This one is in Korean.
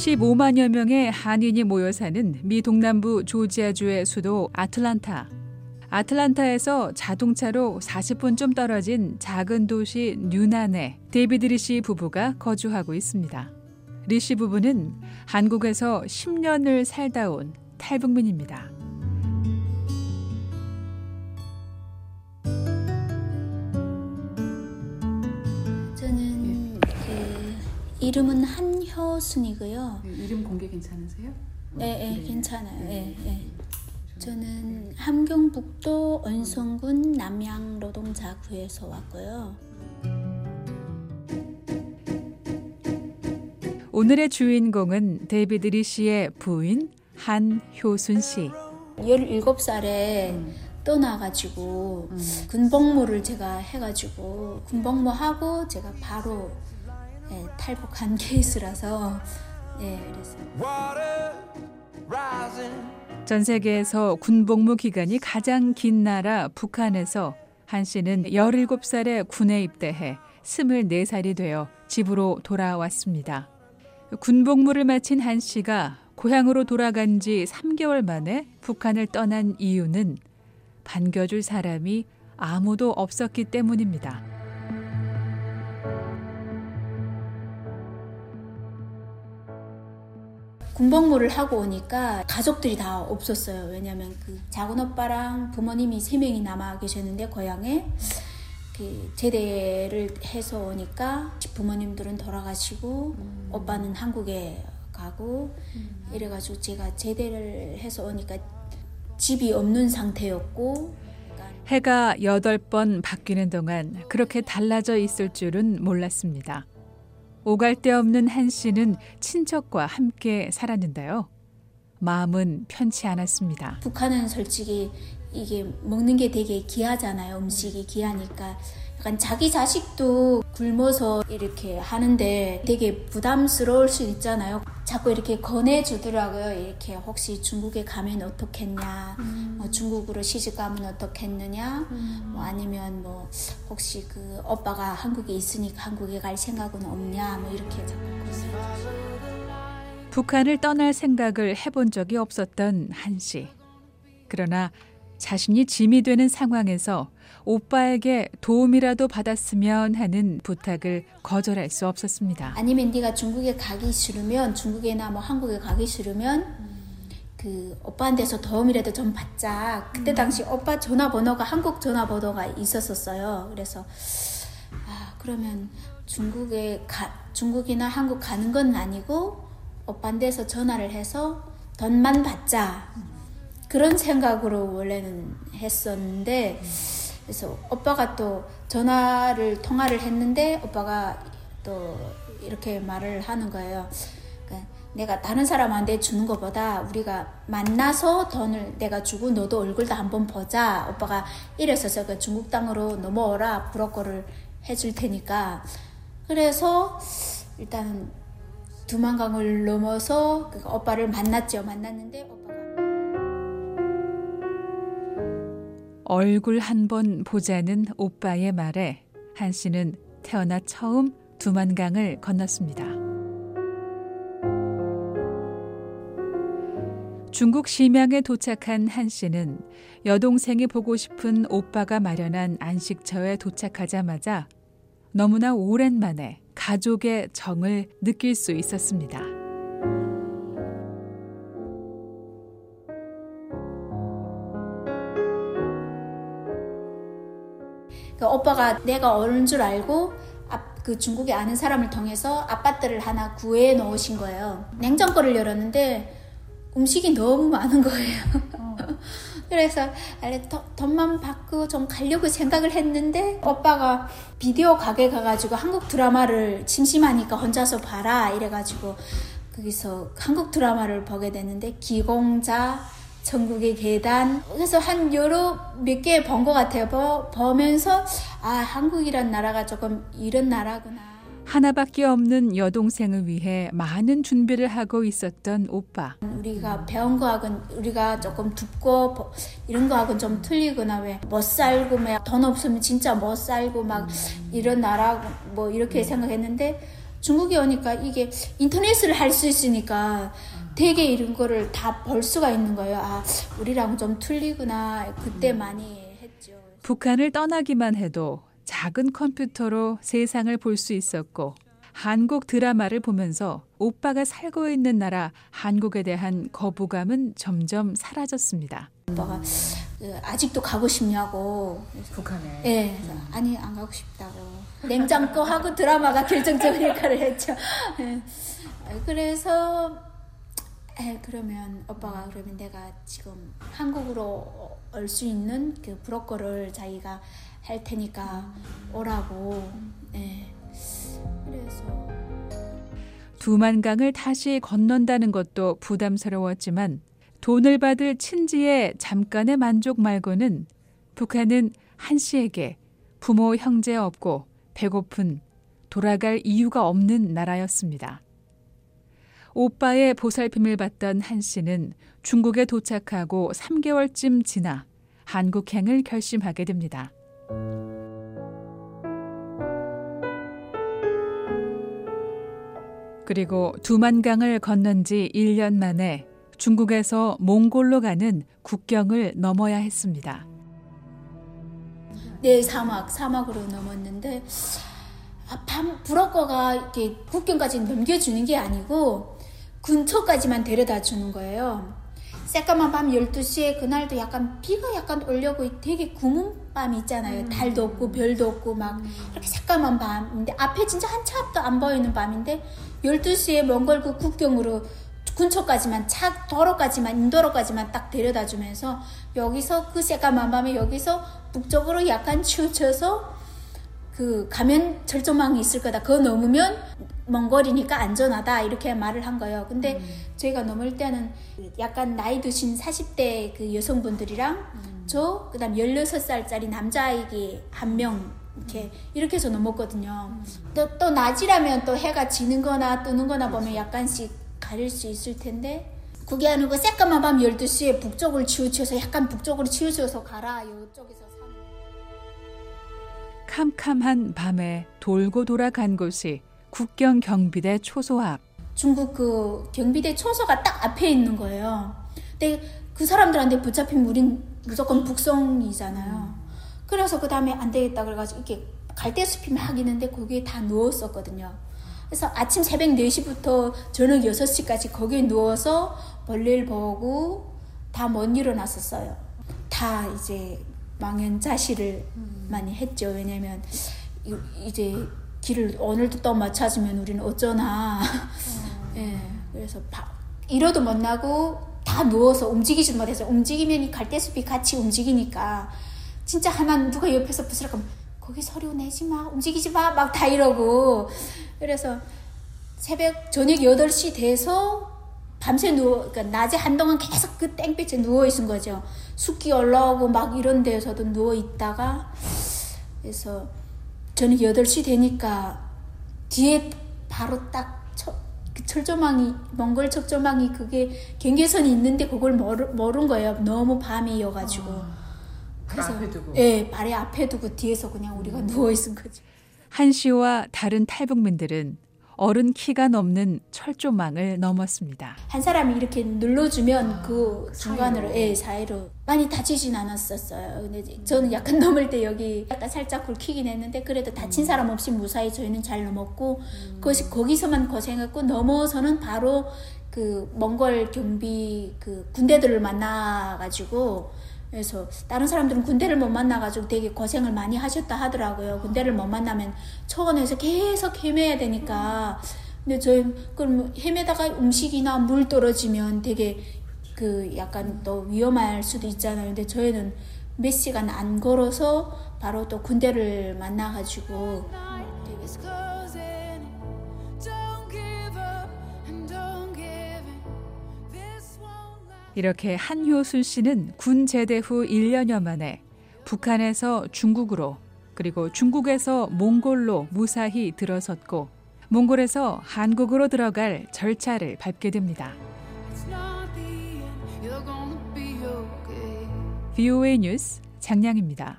15만여 명의 한인이 모여 사는 미 동남부 조지아주의 수도 아틀란타. 아틀란타에서 자동차로 40분 좀 떨어진 작은 도시 뉴난에 데이비드 리 씨 부부가 거주하고 있습니다. 리 씨 부부는 한국에서 10년을 살다 온 탈북민입니다. 이름은 한효순이고요. 이름 공개 괜찮으세요? 네, 네, 괜찮아요. 네, 네. 저는 함경북도 온성군 남양 노동자구에서 왔고요. 오늘의 주인공은 데이비드 리 씨의 부인 한효순 씨. 17살에 떠나가지고 군복무를 제가 해가지고 군복무 하고 제가 바로 예, 탈북한 케이스라서 예, 그래서 전 세계에서 군복무 기간이 가장 긴 나라 북한에서 한 씨는 17살에 군에 입대해 24살이 되어 집으로 돌아왔습니다. 군복무를 마친 한 씨가 고향으로 돌아간 지 3개월 만에 북한을 떠난 이유는 반겨줄 사람이 아무도 없었기 때문입니다. 군복무를 하고 오니까 가족들이 다 없었어요. 왜냐면 그 작은 오빠랑 부모님이 세 명이 남아 계셨는데 고향에 그 제대를 해서 오니까 부모님들은 돌아가시고 음. 오빠는 한국에 가고 음. 이래가지고 제가 제대를 해서 오니까 집이 없는 상태였고 해가 여덟 번 바뀌는 동안 그렇게 달라져 있을 줄은 몰랐습니다. 오갈 데 없는 한 씨는 친척과 함께 살았는데요. 마음은 편치 않았습니다. 북한은 솔직히 이게 먹는 게 되게 귀하잖아요. 음식이 귀하니까 약간 자기 자식도 굶어서 이렇게 하는데 되게 부담스러울 수 있잖아요. 자꾸 이렇게 권해주더라고요. 이렇게 혹시 중국에 가면 어떻겠냐, 음. 뭐 중국으로 시집 가면 어떻겠느냐, 음. 뭐 아니면 뭐 혹시 그 오빠가 한국에 있으니까 한국에 갈 생각은 없냐, 뭐 이렇게 자꾸 북한을 떠날 생각을 해본 적이 없었던 한 씨. 그러나 자신이 짐이 되는 상황에서 오빠에게 도움이라도 받았으면 하는 부탁을 거절할 수 없었습니다. 아니면 네가 중국에 가기 싫으면 중국에나 뭐 한국에 가기 싫으면 그 오빠한테서 도움이라도 좀 받자. 그때 당시 오빠 전화번호가 한국 전화번호가 있었었어요. 그래서 아 그러면 중국에 가 중국이나 한국 가는 건 아니고 오빠한테서 전화를 해서 돈만 받자. 그런 생각으로 원래는 했었는데. 그래서 오빠가 또 전화를 통화를 했는데 오빠가 또 이렇게 말을 하는 거예요. 그러니까 내가 다른 사람한테 주는 것보다 우리가 만나서 돈을 내가 주고 너도 얼굴도 한번 보자. 오빠가 이랬어서 그 중국 땅으로 넘어오라 브로커를 해줄 테니까. 그래서 일단 두만강을 넘어서 그 오빠를 만났죠. 만났는데 얼굴 한 번 보자는 오빠의 말에 한 씨는 태어나 처음 두만강을 건넜습니다. 중국 심양에 도착한 한 씨는 여동생이 보고 싶은 오빠가 마련한 안식처에 도착하자마자 너무나 오랜만에 가족의 정을 느낄 수 있었습니다. 그 오빠가 내가 어른 줄 알고 그 중국에 아는 사람을 통해서 아파트를 하나 구해 놓으신 거예요. 냉장고를 열었는데 음식이 너무 많은 거예요. 어. 그래서 원래 돈만 받고 좀 가려고 생각을 했는데 오빠가 비디오 가게 가가지고 한국 드라마를 심심하니까 혼자서 봐라 이래가지고 거기서 한국 드라마를 보게 됐는데 기공자 전국의 계단 그래서 한 여러 몇개본것 같아요. 보, 보면서 아 한국이란 나라가 조금 이런 나라구나. 하나밖에 없는 여동생을 위해 많은 준비를 하고 있었던 오빠. 우리가 배운 거하고는 우리가 조금 듣고 이런 거하고는 좀 틀리거나 왜 못 살고 막 돈 없으면 진짜 못 살고 막 이런 나라 뭐 이렇게 생각했는데 중국에 오니까 이게 인터넷을 할 수 있으니까 되게 이런 거를 다 볼 수가 있는 거예요. 아, 우리랑 좀 틀리구나. 그때 많이 했죠. 북한을 떠나기만 해도 작은 컴퓨터로 세상을 볼 수 있었고 한국 드라마를 보면서 오빠가 살고 있는 나라 한국에 대한 거부감은 점점 사라졌습니다. 오빠가 그 아직도 가고 싶냐고. 북한에. 예, 그래서 아니 안 가고 싶다고. 냉장고 하고 드라마가 결정적인 역할을 했죠. 예. 그래서 에 그러면 오빠가 그러면 내가 지금 한국으로 올 수 있는 그 브로커를 자기가 할 테니까 오라고. 예. 그래서 두만강을 다시 건넌다는 것도 부담스러웠지만 돈을 받을 친지의 잠깐의 만족 말고는 북한은 한 씨에게 부모 형제 없고 배고픈 돌아갈 이유가 없는 나라였습니다. 오빠의 보살핌을 받던 한 씨는 중국에 도착하고 3개월쯤 지나 한국행을 결심하게 됩니다. 그리고 두만강을 건넌 지 1년 만에 중국에서 몽골로 가는 국경을 넘어야 했습니다. 네, 사막, 사막으로 넘었는데, 아, 밤, 브로커가 이렇게 국경까지 넘겨주는 게 아니고, 근처까지만 데려다 주는 거예요. 새까만 밤 12시에 그날도 약간 비가 약간 올려고 되게 구문 밤 있잖아요. 달도 없고 별도 없고 막 이렇게 새까만 밤인데 앞에 진짜 한치 앞도 안 보이는 밤인데 12시에 몽골 그 국경으로 근처까지만 차 도로까지만 인도로까지만 딱 데려다 주면서 여기서 그 새까만 밤에 여기서 북쪽으로 약간 치우쳐서 그 가면 절조망이 있을 거다. 그거 넘으면 먼 거리니까 안전하다. 이렇게 말을 한 거예요. 근데 음. 저희가 넘을 때는 약간 나이 드신 40대 그 여성분들이랑 음. 저, 그 다음 16살짜리 남자아기 한 명, 이렇게, 이렇게 해서 넘었거든요. 음. 또, 또 낮이라면 또 해가 지는 거나 뜨는 거나 보면 약간씩 가릴 수 있을 텐데, 그게 아니고 새까만 밤 12시에 북쪽을 치우쳐서 약간 북쪽으로 치우쳐서 가라. 이쪽에서 캄캄한 밤에 돌고 돌아 간 곳이 국경 경비대 초소 앞. 중국 그 경비대 초소가 딱 앞에 있는 거예요. 근데 그 사람들한테 붙잡히면 우린 무조건 북송이잖아요. 그래서 그 다음에 안 되겠다 그래가지고 이렇게 갈대숲이 막 있는데 거기에 다 누웠었거든요. 그래서 아침 새벽 4시부터 저녁 6시까지 거기에 누워서 볼일 보고 다 못 일어났었어요. 다 이제 망연자실을 음. 많이 했죠. 왜냐면 이제 길을 오늘도 또 못 찾으면 우리는 어쩌나. 어. 예. 그래서 바, 이러도 못 나고 다 누워서 움직이지 못해서 움직이면 갈대숲이 같이 움직이니까 진짜 하나 누가 옆에서 부스럭 하면 거기 소리 내지 마 움직이지 마 막 다 이러고 그래서 새벽 저녁 8시 돼서 밤새 누워, 그러니까 낮에 한동안 계속 그 땡볕에 누워 있은 거죠. 숲기 올라오고 막 이런 데서도 누워 있다가, 그래서 저는 8시 되니까 뒤에 바로 딱 철, 그 철조망이, 몽골 철조망이 그게 경계선이 있는데 그걸 모르, 모른 거예요. 너무 밤이어 가지고. 어, 그래서, 앞에 두고. 예, 발에 앞에 두고 뒤에서 그냥 우리가 음. 누워 있은 거죠. 한 씨와 다른 탈북민들은 어른 키가 넘는 철조망을 넘었습니다. 한 사람이 이렇게 눌러주면 아, 그 중간으로. 예, 사이로 많이 다치진 않았었어요. 근데 저는 약간 넘을 때 여기 약간 살짝 굴키긴 했는데 그래도 다친 사람 없이 무사히 저희는 잘 넘었고 음. 그것이 거기서만 고생했고 넘어서는 바로 그 몽골 경비 그 군대들을 만나가지고 그래서 다른 사람들은 군대를 못 만나가지고 되게 고생을 많이 하셨다 하더라고요. 군대를 못 만나면 초원에서 계속 헤매야 되니까. 근데 저희 그럼 헤매다가 음식이나 물 떨어지면 되게 그 약간 또 위험할 수도 있잖아요. 근데 저희는 몇 시간 안 걸어서 바로 또 군대를 만나가지고 이렇게 한효순 씨는 군 제대 후 1년여 만에 북한에서 중국으로 그리고 중국에서 몽골로 무사히 들어섰고 몽골에서 한국으로 들어갈 절차를 밟게 됩니다. VOA 뉴스 장량입니다.